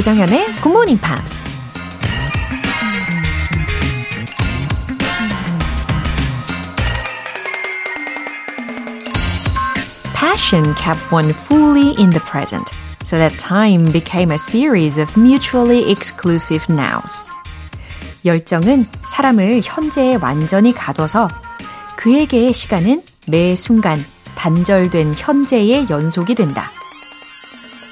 조정현의 Good Morning Pops. Passion kept one fully in the present, so that time became a series of mutually exclusive nows. 열정은 사람을 현재에 완전히 가둬서 그에게의 시간은 매 순간 단절된 현재의 연속이 된다.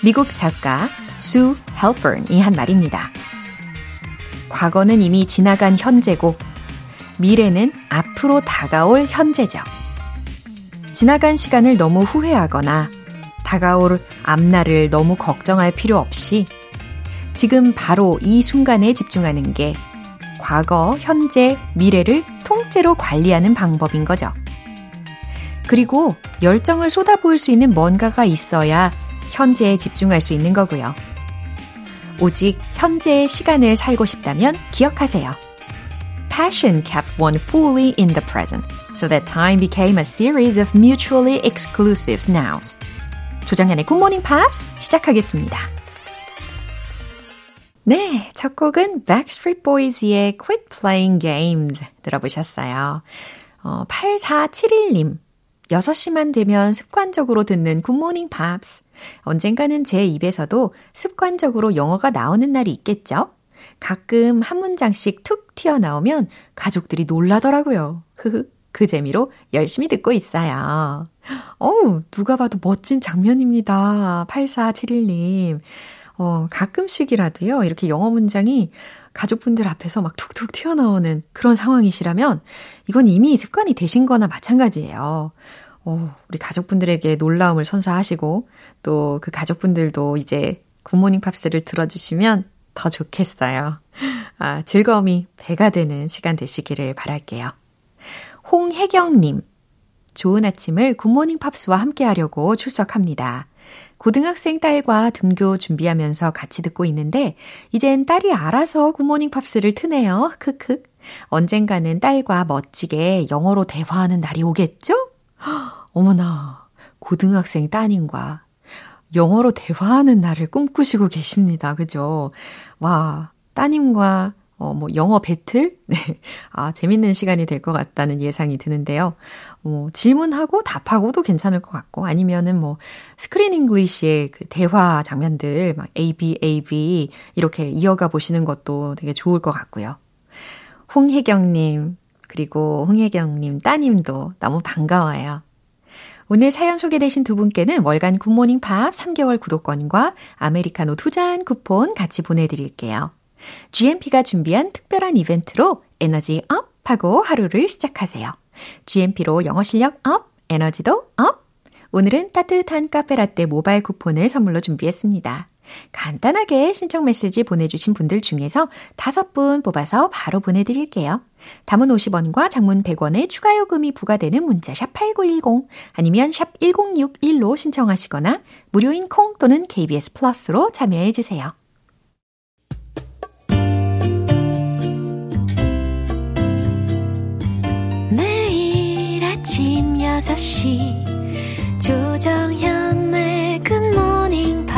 미국 작가 수 헬버넌이 한 말입니다. 과거는 이미 지나간 현재고 미래는 앞으로 다가올 현재죠. 지나간 시간을 너무 후회하거나 다가올 앞날을 너무 걱정할 필요 없이 지금 바로 이 순간에 집중하는 게 과거, 현재, 미래를 통째로 관리하는 방법인 거죠. 그리고 열정을 쏟아부을 수 있는 뭔가가 있어야 현재에 집중할 수 있는 거고요. 오직 현재의 시간을 살고 싶다면 기억하세요. Passion kept one fully in the present, so that time became a series of mutually exclusive nows. 조정현의 Good Morning Pops 시작하겠습니다. 네, 첫 곡은 Backstreet Boys의 Quit Playing Games 들어보셨어요. 어, 8471님. 6시만 되면 습관적으로 듣는 굿모닝 팝스. 언젠가는 제 입에서도 습관적으로 영어가 나오는 날이 있겠죠? 가끔 한 문장씩 툭 튀어나오면 가족들이 놀라더라고요. 그 재미로 열심히 듣고 있어요. 어우, 누가 봐도 멋진 장면입니다. 8471님. 어, 가끔씩이라도요, 이렇게 영어 문장이 가족분들 앞에서 막 툭툭 튀어나오는 그런 상황이시라면, 이건 이미 습관이 되신 거나 마찬가지예요. 어, 우리 가족분들에게 놀라움을 선사하시고, 또 그 가족분들도 이제 굿모닝 팝스를 들어주시면 더 좋겠어요. 아, 즐거움이 배가 되는 시간 되시기를 바랄게요. 홍혜경님, 좋은 아침을 굿모닝 팝스와 함께 하려고 출석합니다. 고등학생 딸과 등교 준비하면서 같이 듣고 있는데, 이젠 딸이 알아서 굿모닝 팝스를 트네요. 크크. 언젠가는 딸과 멋지게 영어로 대화하는 날이 오겠죠? 어머나, 고등학생 따님과 영어로 대화하는 날을 꿈꾸시고 계십니다. 그죠? 와, 따님과 어, 뭐, 영어 배틀? 네. 아, 재밌는 시간이 될 것 같다는 예상이 드는데요. 어, 질문하고 답하고도 괜찮을 것 같고, 아니면은 뭐, Screen English의 그 대화 장면들, 막, A, B, A, B, 이렇게 이어가 보시는 것도 되게 좋을 것 같고요. 홍혜경님, 그리고 홍혜경님 따님도 너무 반가워요. 오늘 사연 소개되신 두 분께는 월간 굿모닝 팝스 3개월 구독권과 아메리카노 두잔 쿠폰 같이 보내드릴게요. GMP가 준비한 특별한 이벤트로 에너지 up 하고 하루를 시작하세요. GMP로 영어 실력 up, 에너지도 up! 오늘은 따뜻한 카페라떼 모바일 쿠폰을 선물로 준비했습니다. 간단하게 신청 메시지 보내주신 분들 중에서 다섯 분 뽑아서 바로 보내드릴게요. 단문 50원과 장문 100원의 추가 요금이 부과되는 문자 샵 8910 아니면 샵 1061로 신청하시거나 무료인 콩 또는 KBS 플러스로 참여해 주세요. 매일 아침 6시 조정현의 굿모닝 팝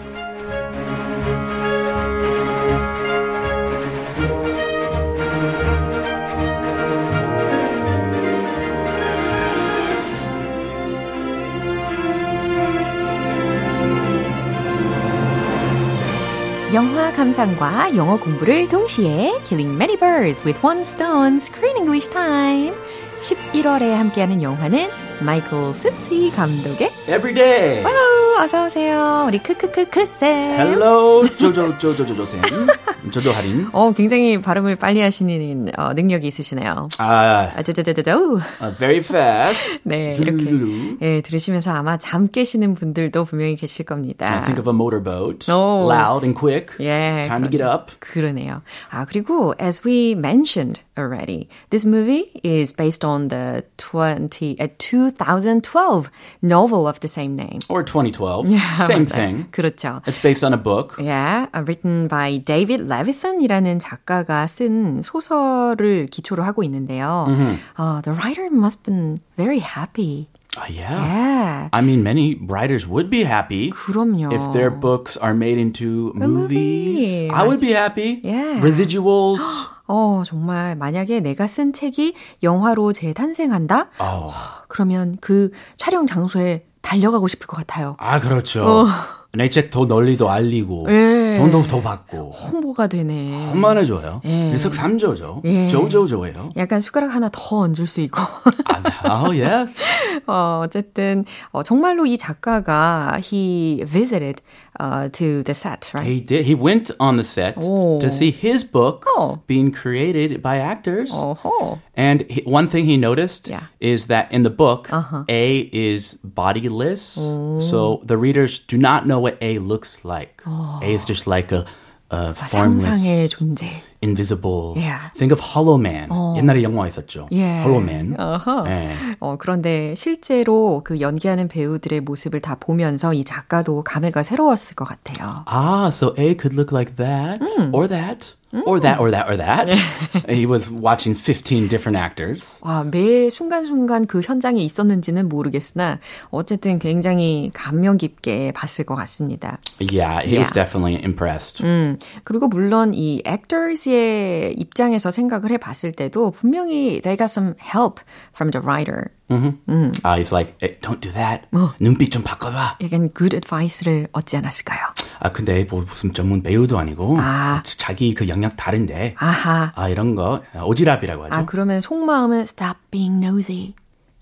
감상과 영어 공부를 동시에 Killing Many Birds with One Stone Screen English Time 11월에 함께하는 영화는 마이클 석시 감독의 Every day. 와우, 어서 오세요. 우리 크크크크 쌤. Hello, 조조 조조조조 쌤. 조조 할인. 어, 굉장히 발음을 빨리 하시는 어, 능력이 있으시네요. 아, 아, 저저저저저. uh, very fast. 네, 이렇게. 예, 들으시면서 아마 잠 깨시는 분들도 분명히 계실 겁니다. I think of a motorboat. Oh. Loud and quick. 예, Time to get up. 그러네요. 아, 그리고 as we mentioned already, this movie is based on the 20 uh, 2012 novel of the same name. Or 2012. Same 맞아요. thing. 그렇죠. It's based on a book. Yeah, uh, written by David Levithan이라는 작가가 쓴 소설을 기초로 하고 있는데요. Uh, the writer must have been very happy. Oh, yeah. Yeah. I mean, many writers would be happy 그럼요. if their books are made into movie. movies. I would be happy. Yeah. Residuals. 어, 정말 만약에 내가 쓴 책이 영화로 재탄생한다? Oh. 그러면 그 촬영 장소에 달려가고 싶을 것 같아요. 아, 그렇죠. 내책더 널리도 알리고 예. 돈도 더 받고 홍보가 되네. 얼마나 좋아요. 예. 일석삼조죠. 예. 조조조예요. 약간 숟가락 하나 더 얹을 수 있고. 아, oh, yes. 어, 어쨌든 어, 정말로 이 작가가 he visited uh, to the set, right? He did. He went on the set Oh. to see his book Oh. being created by actors. 어허. And he, one thing he noticed Yeah. is that in the book, Uh-huh. A is bodiless. Oh. So the readers do not know what A looks like. A is just like a, a formless, 상상의 존재. invisible. Yeah. Think of Hollow Man. 옛날에 영화 있었죠. 예. Hollow Man. 어허. 예. 어, 그런데 실제로 그 연기하는 배우들의 모습을 다 보면서 이 작가도 감회가 새로웠을 것 같아요. Ah, so A could look like that, Hmm. or that, or that, or that, or that. he was watching 15 different actors. 와, 매 순간순간 그 현장에 있었는지는 모르겠으나 어쨌든 굉장히 감명 깊게 봤을 것 같습니다. Yeah, he was Yeah. definitely impressed. 음, 그리고 물론 이 actors의 입장에서 생각을 해 봤을 때도 분명히 they got some help from the writer. Uh, he's like, hey, don't do that. 눈빛 좀 바꿔봐. 약간 good advice를 얻지 않았을까요? 아, 근데 뭐 무슨 전문 배우도 아니고 아. 자기 그 영역 다른데 아하. 아 이런 거 오지랖이라고 하죠. 아, 그러면 속마음은 stop being nosy.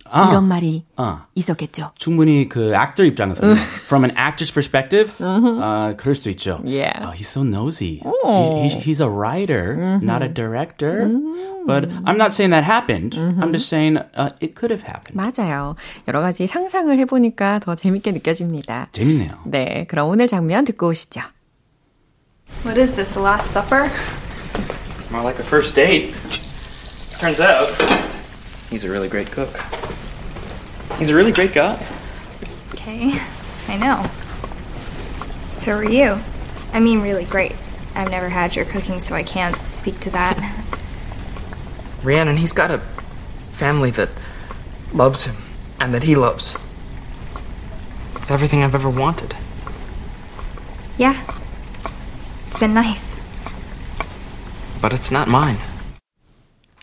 아. 이런 말이 아. 있었겠죠. 충분히 그 액터 입장에서 from an actor's perspective, 아 그럴 수 있죠. Yeah. Uh, he's so nosy. He, he, he's a writer, not a director. But I'm not saying that happened. I'm just saying uh, it could have happened. 맞아요. 여러 가지 상상을 해보니까 더 재밌게 느껴집니다. 재밌네요. 네, 그럼 오늘 장면 듣고 오시죠. What is this, the Last Supper? More like a first date. Turns out, he's a really great cook. He's a really great guy. Okay, I know. So are you. I mean, really great. I've never had your cooking, so I can't speak to that. Rhiannon, he's got a family that loves him and that he loves. It's everything I've ever wanted. Yeah. It's been nice. But it's not mine.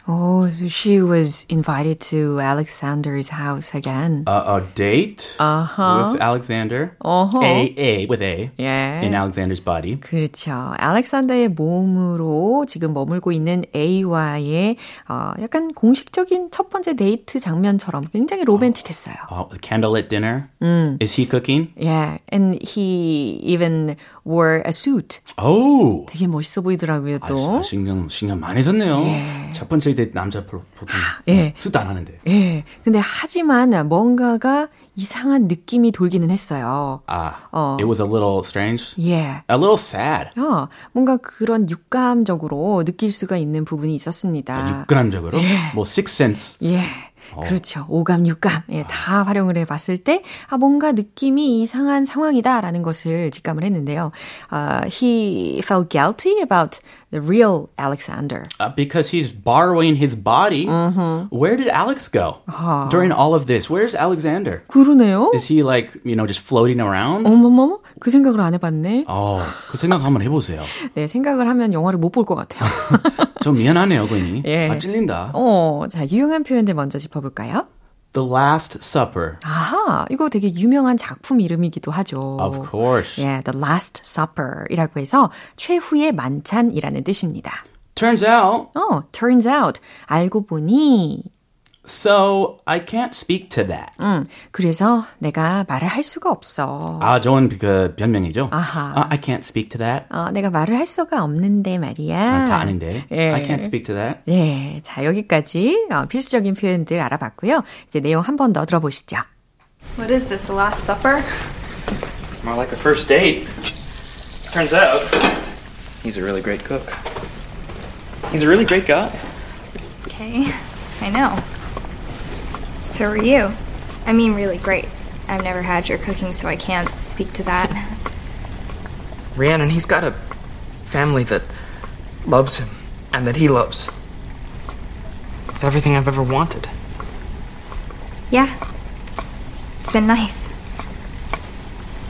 Oh, so she was invited to Alexander's house again. Uh, a date Uh-huh. with Alexander. Uh-huh. A A with A 예. in Alexander's body. 그렇죠. 알렉산더의 몸으로 지금 머물고 있는 A와의 어, 약간 공식적인 첫 번째 데이트 장면처럼 굉장히 로맨틱했어요. Oh, the candlelit dinner. Is he cooking? Yeah, and he even wore a suit. Oh. 되게 멋있어 보이더라고요, 아, 또. 신경 신경 많이 썼네요. 예. 첫 번째 데이트 남자 보- 보통 예. 수도 안 하는데. 예. 근데 하지만 뭔가가 이상한 느낌이 돌기는 했어요. 아, 어. it was a little strange, 예. a little sad. 어, 뭔가 그런 육감적으로 느낄 수가 있는 부분이 있었습니다. 육감적으로 뭐 six sense. 예. 그렇죠. 오감, 육감. 예, 다 활용을 해 봤을 때, 아, 뭔가 느낌이 이상한 상황이다라는 것을 직감을 했는데요. 아, he felt guilty about the real Alexander. Uh, because he's borrowing his body. Where did Alex go during all of this? Where's Alexander? 그러네요. Is he like you know just floating around? 어머머머? 그 생각을 안 해봤네. 어, 그 생각 한번 해보세요. 네, 생각을 하면 영화를 못 볼 것 같아요. 좀 미안하네요, 괜히. 예. 아, 찔린다. 어, 자, 유용한 표현들 먼저 짚어볼까요? The Last Supper. 아하, 이거 되게 유명한 작품 이름이기도 하죠. Of course. 예, The Last Supper이라고 해서 최후의 만찬이라는 뜻입니다. Turns out 어, turns out 알고 보니 So I can't speak to that. 음, 그래서 내가 말을 할 수가 없어. 아, 좋은 그 변명이죠. 아하. 아, I can't speak to that. 어, 내가 말을 할 수가 없는데 말이야. 아, 다 아닌데. 예. I can't speak to that. 네, 자 여기까지 어, 필수적인 표현들 알아봤고요. 이제 내용 한 번 더 들어보시죠. What is this, the Last Supper? More like a first date. Turns out, he's a really great cook. He's a really great guy. Okay, I know. So are you. I mean, really great. I've never had your cooking, so I can't speak to that. Rhiannon, he's got a family that loves him and that he loves. It's everything I've ever wanted. Yeah, it's been nice.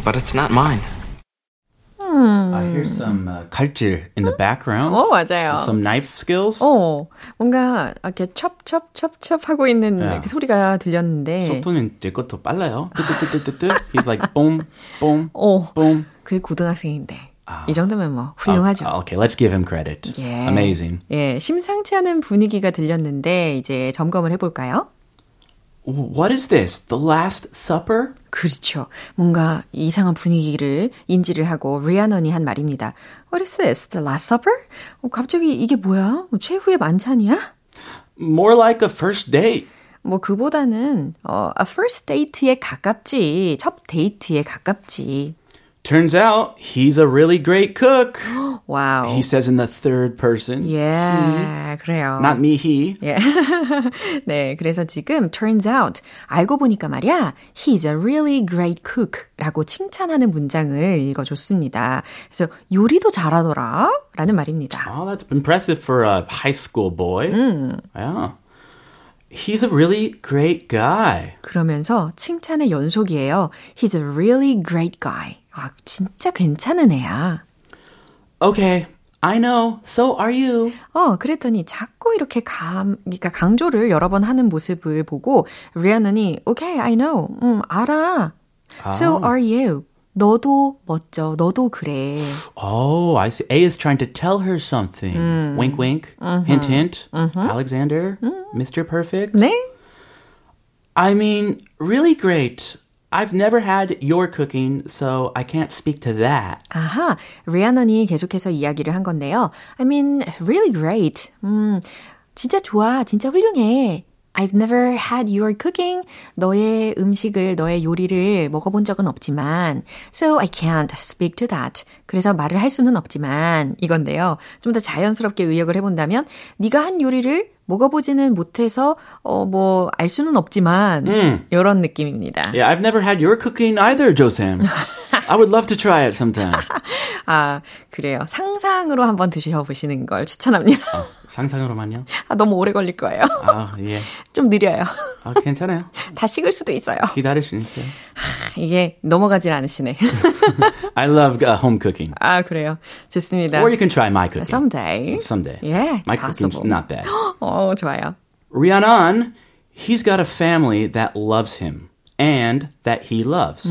But it's not mine. I hear some uh, 칼질 in the background. 어, 맞아요. Some knife skills. 어, 뭔가 이렇게 첩첩첩첩 하고 있는 야. 그 소리가 들렸는데. 속도는 제 것도 빨라요. 뜨뜨뜨뜨뜨. He's like boom, boom, 어, boom. 그게 고등학생인데. 이 정도면 뭐 훌륭하죠. Uh, okay, let's give him credit. 예. Amazing. 예, 심상치 않은 분위기가 들렸는데 이제 점검을 해볼까요? What is this? The Last Supper? 그렇죠. 뭔가 이상한 분위기를 인지를 하고 리아넌이 한 말입니다. What is this? The Last Supper? 어, 갑자기 이게 뭐야? 최후의 만찬이야? More like a first date. 뭐 그보다는 어, a first date에 가깝지. 첫 데이트에 가깝지. Turns out he's a really great cook. 와우. He says in the third person. 예, 그래요. Not me, he. 예. 네, 그래서 지금 turns out 알고 보니까 말이야 he's a really great cook 라고 칭찬하는 문장을 읽어줬습니다. 그래서 요리도 잘하더라 라는 말입니다. Oh, that's impressive for a high school boy. Yeah. He's a really great guy. 그러면서 칭찬의 연속이에요. He's a really great guy. 아, 진짜 괜찮은 애야. Okay, I know. So are you. 어, 그랬더니 자꾸 이렇게 감, 그러니까 강조를 여러 번 하는 모습을 보고 리아는이 Okay, I know. 음, 알아. So are you. 너도 멋져. 너도 그래. Oh, I see. A is trying to tell her something. Wink, wink. Hint, hint. Alexander, Mr. Perfect. 네? I mean, really great. I've never had your cooking, so I can't speak to that. 아하, 리아넌이 계속해서 이야기를 한 건데요. I mean, really great. 음, 진짜 좋아. 진짜 훌륭해. I've never had your cooking. 너의 음식을, 너의 요리를 먹어본 적은 없지만, so I can't speak to that. 그래서 말을 할 수는 없지만, 이건데요. 좀 더 자연스럽게 의역을 해본다면, 네가 한 요리를 먹어보지는 못해서, 어, 뭐, 알 수는 없지만, 이런 느낌입니다. Yeah, I've never had your cooking either, Josam. I would love to try it sometime. 아, 그래요. 상상으로 한번 드셔보시는 걸 추천합니다. 상상으로만요? 아, 너무 오래 걸릴 거예요. 아, 예. 좀 느려요. 아, 괜찮아요. 다 식을 수도 있어요. 기다릴 수 있어요. 이게 넘어가질 않으시네. I love uh, home cooking. 아, 그래요. 좋습니다. Or you can try my cooking. Someday. Someday. Yeah, it's My cooking's possible. not bad. 어, 좋아요. Rhiannon, he's got a family that loves him and that he loves.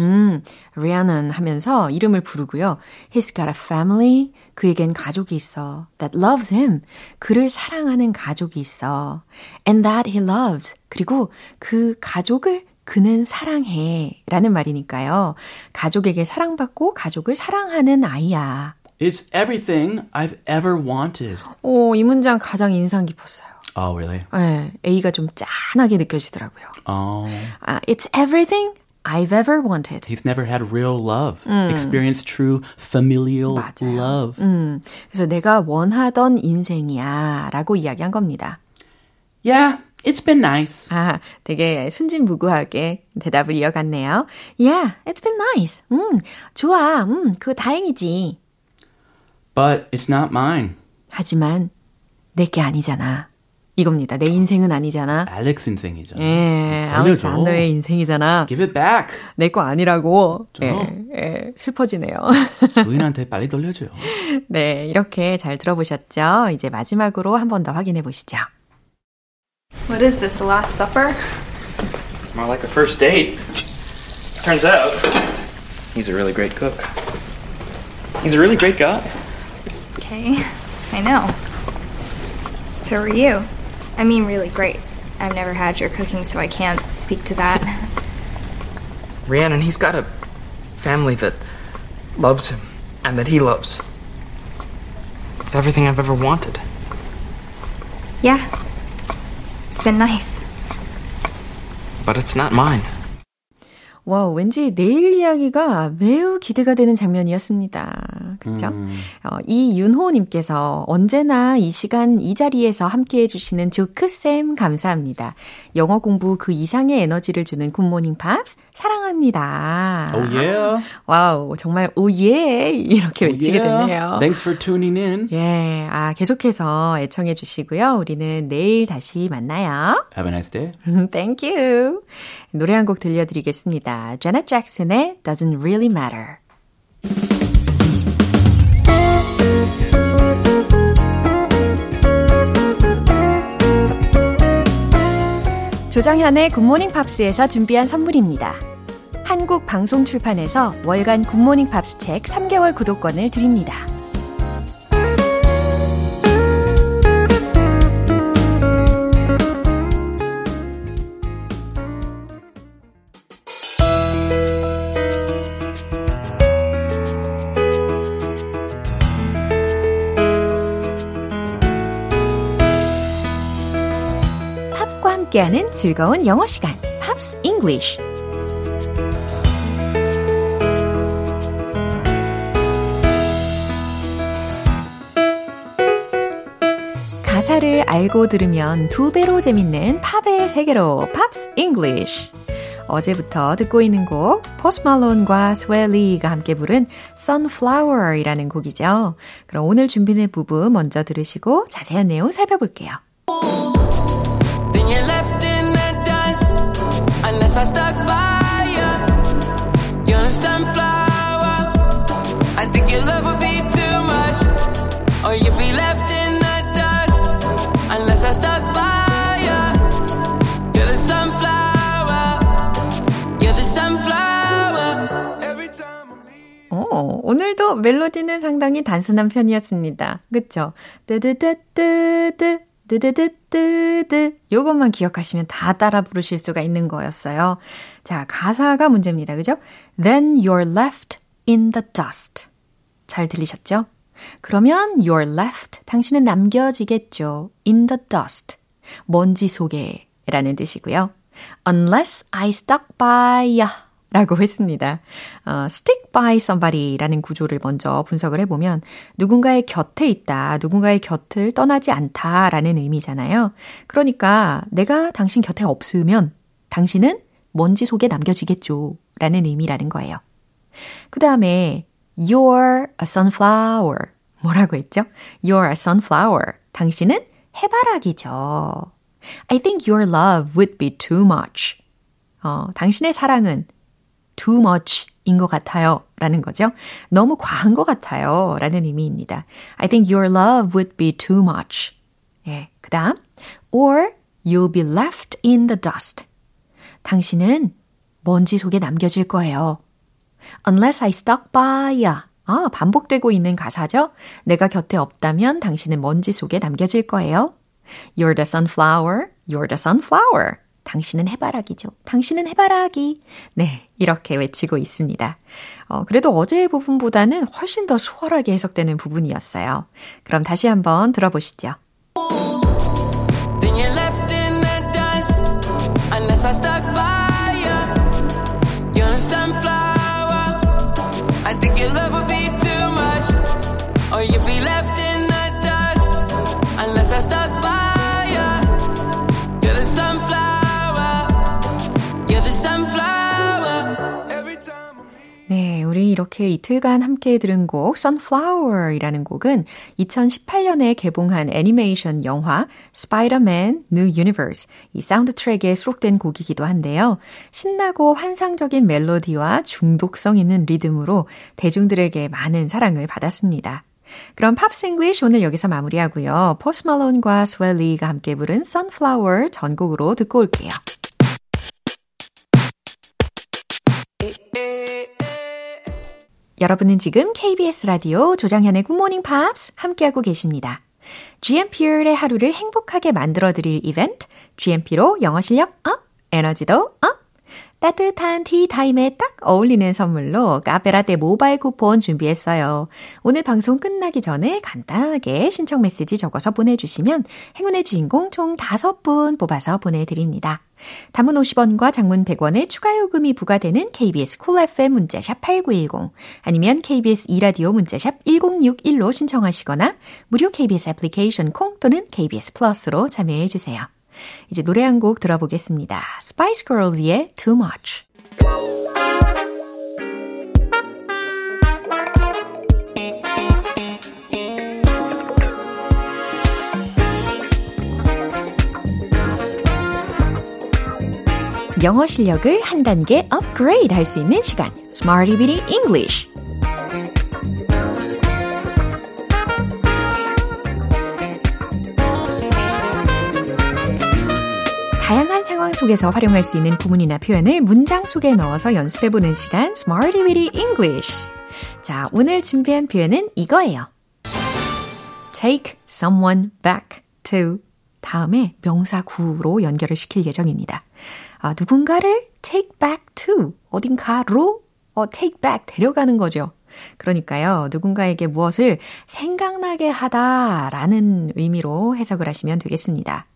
Rhiannon 하면서 이름을 부르고요. He's got a family. 그에겐 가족이 있어. That loves him. 그를 사랑하는 가족이 있어. And that he loves. 그리고 그 가족을 그는 사랑해. 라는 말이니까요. 가족에게 사랑받고 가족을 사랑하는 아이야. It's everything I've ever wanted. 오, 이 문장 가장 인상 깊었어요. Oh, really? 네, A가 좀 짠하게 느껴지더라고요. Oh. 아, it's everything I've ever wanted. He's never had real love. Experienced true familial 맞아요. love. 음, 그래서 내가 원하던 인생이야 라고 이야기한 겁니다. Yeah, it's been nice. 아, 되게 순진무구하게 대답을 이어갔네요. Yeah, it's been nice. 음, 좋아. 음, 그거 다행이지. But it's not mine. 하지만 내게 아니잖아. 이겁니다. 내 인생은 아니잖아. Alex 인생이잖아. 예. 알렉산더의 인생이잖아. Give it back. 내 거 아니라고. 좀. 예, 예, 슬퍼지네요. 주인한테 빨리 돌려줘요. 네, 이렇게 잘 들어보셨죠? 이제 마지막으로 한 번 더 확인해 보시죠. What is this, the Last Supper? More like a first date. Turns out, he's a really great cook. He's a really great guy. Okay, I know. So are you. I mean, really great. I've never had your cooking, so I can't speak to that. Rhiannon, he's got a family that loves him and that he loves. It's everything I've ever wanted. Yeah. It's been nice. But it's not mine. 와, 왠지 내일 이야기가 매우 기대가 되는 장면이었습니다. 그쵸? 음. 어, 이윤호님께서 언제나 이 시간 이 자리에서 함께 해주시는 조크쌤 감사합니다. 영어 공부 그 이상의 에너지를 주는 굿모닝 팝스 사랑합니다. 오 oh, yeah. 와우, 정말 oh yeah! 이렇게 외치게 oh, yeah. 됐네요. Thanks for tuning in. 예, 아, 계속해서 애청해 주시고요. 우리는 내일 다시 만나요. Have a nice day. Thank you. 노래 한 곡 들려드리겠습니다. Janet Jackson의 Doesn't Really Matter. 조정현의 굿모닝 팝스에서 준비한 선물입니다. 한국 방송 출판에서 월간 굿모닝 팝스 책 3개월 구독권을 드립니다. 함께하는 즐거운 영어 시간, Pops English. 가사를 알고 들으면 두 배로 재밌는 팝의 세계로 Pops English. 어제부터 듣고 있는 곡 포스트 말론과 스웨이 리가 함께 부른 Sunflower이라는 곡이죠. 그럼 오늘 준비된 부분 먼저 들으시고 자세한 내용 살펴볼게요. I stuck by you. You're a sunflower. I think your love would be too much, or you'd be left in the dust. Unless I stuck by you. You're the sunflower. You're the sunflower. Every time I'm leaving. 오, 오늘도 멜로디는 상당히 단순한 편이었습니다. 그쵸? 뜨드뜨뜨뜨 뜨 드드뜨드 요것만 기억하시면 다 따라 부르실 수가 있는 거였어요. 자, 가사가 문제입니다. 그죠? Then you're left in the dust. 잘 들리셨죠? 그러면 you're left. 당신은 남겨지겠죠. in the dust. 먼지 속에 라는 뜻이고요. Unless I stuck by ya. 라고 했습니다. 어, stick by somebody라는 구조를 먼저 분석을 해보면 누군가의 곁에 있다, 누군가의 곁을 떠나지 않다 라는 의미잖아요. 그러니까 내가 당신 곁에 없으면 당신은 먼지 속에 남겨지겠죠. 라는 의미라는 거예요. 그 다음에 you're a sunflower. 뭐라고 했죠? You're a sunflower. 당신은 해바라기죠. I think your love would be too much. 어, 당신의 사랑은 too much 인 것 같아요. 라는 거죠. 너무 과한 것 같아요. 라는 의미입니다. I think your love would be too much. 예. 그 다음, or you'll be left in the dust. 당신은 먼지 속에 남겨질 거예요. Unless I stuck by ya. 아, 반복되고 있는 가사죠? 내가 곁에 없다면 당신은 먼지 속에 남겨질 거예요. You're the sunflower. You're the sunflower. 당신은 해바라기죠. 당신은 해바라기. 네, 이렇게 외치고 있습니다. 어, 그래도 어제의 부분보다는 훨씬 더 수월하게 해석되는 부분이었어요. 그럼 다시 한번 들어보시죠. 이렇게 이틀간 함께 들은 곡 Sunflower이라는 곡은 2018년에 개봉한 애니메이션 영화 Spider-Man New Universe 이 사운드 트랙에 수록된 곡이기도 한데요. 신나고 환상적인 멜로디와 중독성 있는 리듬으로 대중들에게 많은 사랑을 받았습니다. 그럼 Pops English 오늘 여기서 마무리하고요. 포스트 말론과 스웨이 리가 함께 부른 Sunflower 전곡으로 듣고 올게요. 여러분은 지금 KBS 라디오 조정현의 Good Morning Pops 함께하고 계십니다. GMP의 하루를 행복하게 만들어드릴 이벤트, GMP로 영어 실력 up, 에너지도 up! 따뜻한 티타임에 딱 어울리는 선물로 카페라떼 모바일 쿠폰 준비했어요. 오늘 방송 끝나기 전에 간단하게 신청 메시지 적어서 보내주시면 행운의 주인공 총 5분 뽑아서 보내드립니다. 단문 50원과 장문 100원의 추가 요금이 부과되는 KBS Cool FM 문자샵 8910 아니면 KBS 이라디오 문자샵 1061로 신청하시거나 무료 KBS 애플리케이션 콩 또는 KBS 플러스로 참여해 주세요. 이제 노래 한 곡 들어보겠습니다. Spice Girls의 Too Much. 영어 실력을 한 단계 업그레이드 할 수 있는 시간. Smarty Bitty English. 다양한 상황 속에서 활용할 수 있는 구문이나 표현을 문장 속에 넣어서 연습해보는 시간 Smarty Bitty English. 자, 오늘 준비한 표현은 이거예요. Take someone back to 다음에 명사 구로 연결을 시킬 예정입니다. 아, 누군가를 take back to 어딘가로 어, take back 데려가는 거죠. 그러니까요, 누군가에게 무엇을 생각나게 하다라는 의미로 해석을 하시면 되겠습니다.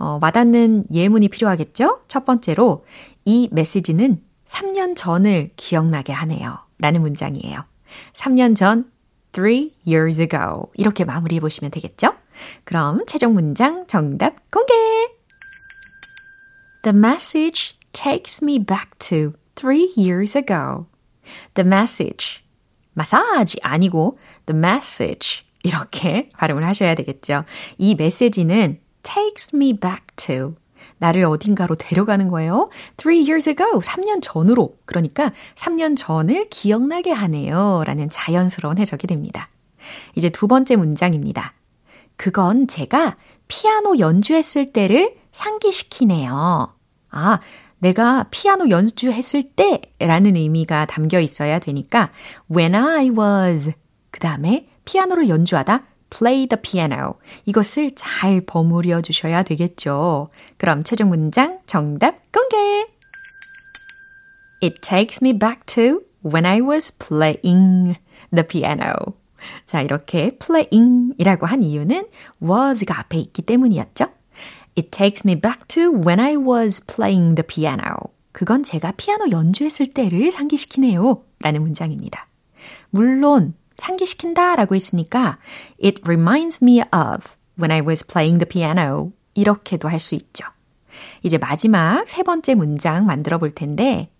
어, 와닿는 예문이 필요하겠죠? 첫 번째로, 이 메시지는 3년 전을 기억나게 하네요. 라는 문장이에요. 3년 전, three years ago. 이렇게 마무리해 보시면 되겠죠? 그럼 최종 문장 정답 공개! The message takes me back to three years ago. The message. 마사지 아니고 the message. 이렇게 발음을 하셔야 되겠죠. 이 메시지는 takes me back to 나를 어딘가로 데려가는 거예요. Three years ago, 3년 전으로. 그러니까 3년 전을 기억나게 하네요. 라는 자연스러운 해석이 됩니다. 이제 두 번째 문장입니다. 그건 제가 피아노 연주했을 때를 상기시키네요. 아, 내가 피아노 연주했을 때 라는 의미가 담겨 있어야 되니까 when I was 그 다음에 피아노를 연주하다 play the piano. 이것을 잘 버무려 주셔야 되겠죠. 그럼 최종 문장 정답 공개! It takes me back to when I was playing the piano. 자, 이렇게 playing 이라고 한 이유는 was가 앞에 있기 때문이었죠. It takes me back to when I was playing the piano. 그건 제가 피아노 연주했을 때를 상기시키네요. 라는 문장입니다. 물론 상기시킨다 라고 했으니까 It reminds me of when I was playing the piano. 이렇게도 할 수 있죠. 이제 마지막 세 번째 문장 만들어 볼 텐데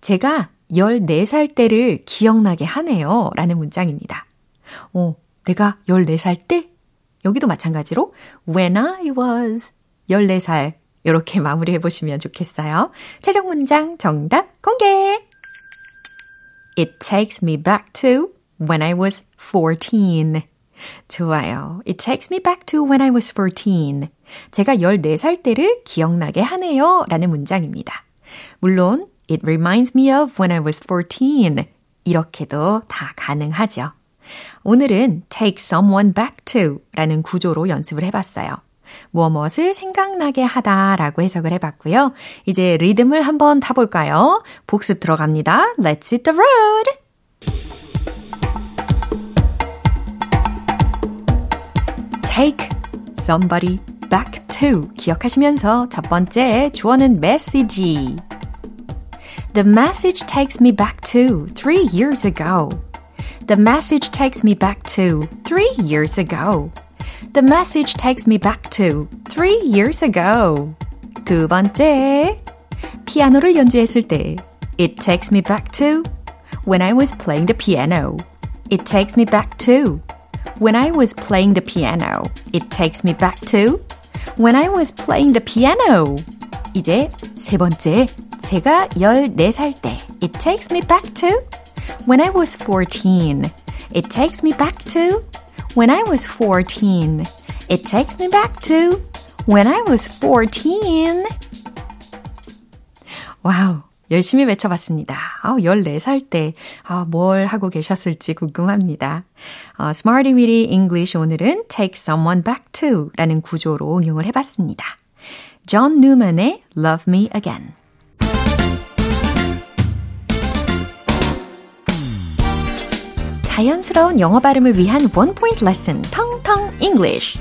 제가 14살 때를 기억나게 하네요. 라는 문장입니다. 어, 내가 14살 때? 여기도 마찬가지로 when I was 14살 이렇게 마무리해 보시면 좋겠어요. 최종 문장 정답 공개! It takes me back to when I was 14. 좋아요. It takes me back to when I was 14. 제가 14살 때를 기억나게 하네요. 라는 문장입니다. 물론, it reminds me of when I was 14. 이렇게도 다 가능하죠. 오늘은 take someone back to 라는 구조로 연습을 해봤어요. 무엇 무엇을 생각나게 하다 라고 해석을 해봤고요. 이제 리듬을 한번 타볼까요? 복습 들어갑니다. Let's hit the road! take somebody back to 기억하시면서 첫 번째 주어는 message. The message takes me back to three years ago. The message takes me back to three years ago. The message takes me back to three years ago. 두 번째, 피아노를 연주했을 때 It takes me back to when I was playing the piano. It takes me back to when I was playing the piano. It takes me back to when I was playing the piano. 이제 세 번째, 제가 14살 때 It takes me back to when I was 14. It takes me back to when I was 14. It takes me back to when I was 14. 와우. 열심히 외쳐봤습니다. 아, 14살 때, 아, 뭘 하고 계셨을지 궁금합니다. 어, Smarty Witty English 오늘은 Take Someone Back To 라는 구조로 응용을 해봤습니다. 존 뉴먼의 Love Me Again. 자연스러운 영어 발음을 위한 원 포인트 레슨, 텅텅 English.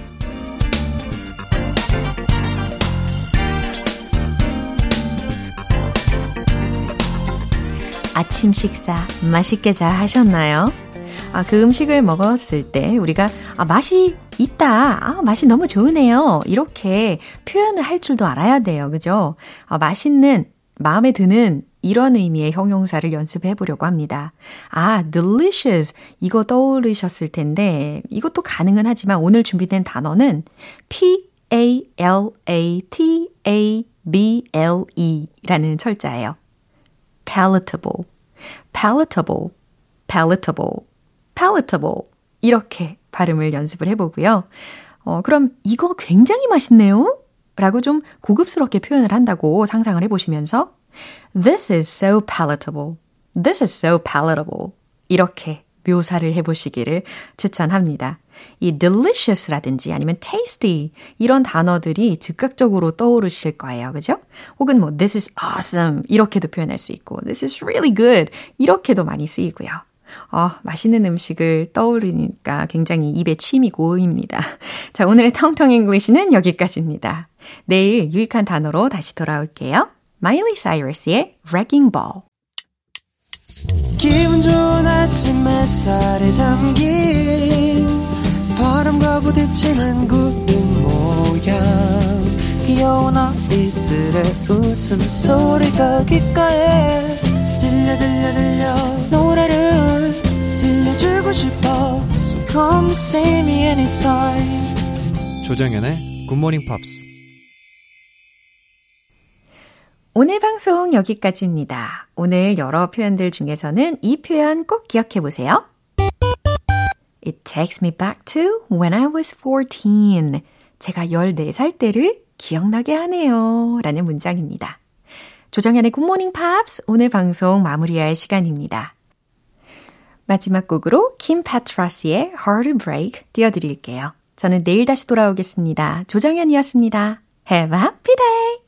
아침 식사 맛있게 잘 하셨나요? 아, 그 음식을 먹었을 때 우리가 아, 맛이 있다. 아, 맛이 너무 좋으네요. 이렇게 표현을 할 줄도 알아야 돼요. 그죠? 아, 맛있는, 마음에 드는 이런 의미의 형용사를 연습해 보려고 합니다. 아, delicious. 이거 떠오르셨을 텐데, 이것도 가능은 하지만 오늘 준비된 단어는 P-A-L-A-T-A-B-L-E 라는 철자예요. palatable, palatable, palatable, palatable. 이렇게 발음을 연습을 해보고요. 어, 그럼 이거 굉장히 맛있네요? 라고 좀 고급스럽게 표현을 한다고 상상을 해보시면서 This is so palatable. This is so palatable. 이렇게 묘사를 해보시기를 추천합니다. 이 delicious라든지 아니면 tasty 이런 단어들이 즉각적으로 떠오르실 거예요. 그죠? 혹은 뭐 this is awesome 이렇게도 표현할 수 있고 this is really good 이렇게도 많이 쓰이고요. 어, 맛있는 음식을 떠오르니까 굉장히 입에 침이 고입니다. 자, 오늘의 텅텅 English는 여기까지입니다. 내일 유익한 단어로 다시 돌아올게요. 마일리 사이러스의 Wrecking Ball. 기분 좋은 아침 햇살에 담긴 바람과 부딪히는 구름 모양. 귀여운 아이들의 웃음소리가 귓가에 들려 들려 들려. 노래를 들려주고 싶어. So come see me anytime. 조정연의 굿모닝 팝스 오늘 방송 여기까지입니다. 오늘 여러 표현들 중에서는 이 표현 꼭 기억해 보세요. It takes me back to when I was 14. 제가 14살 때를 기억나게 하네요. 라는 문장입니다. 조정현의 Good Morning Pops 오늘 방송 마무리할 시간입니다. 마지막 곡으로 킴 페트라스의 Heart to Break 띄워드릴게요. 저는 내일 다시 돌아오겠습니다. 조정현이었습니다. Have a happy day!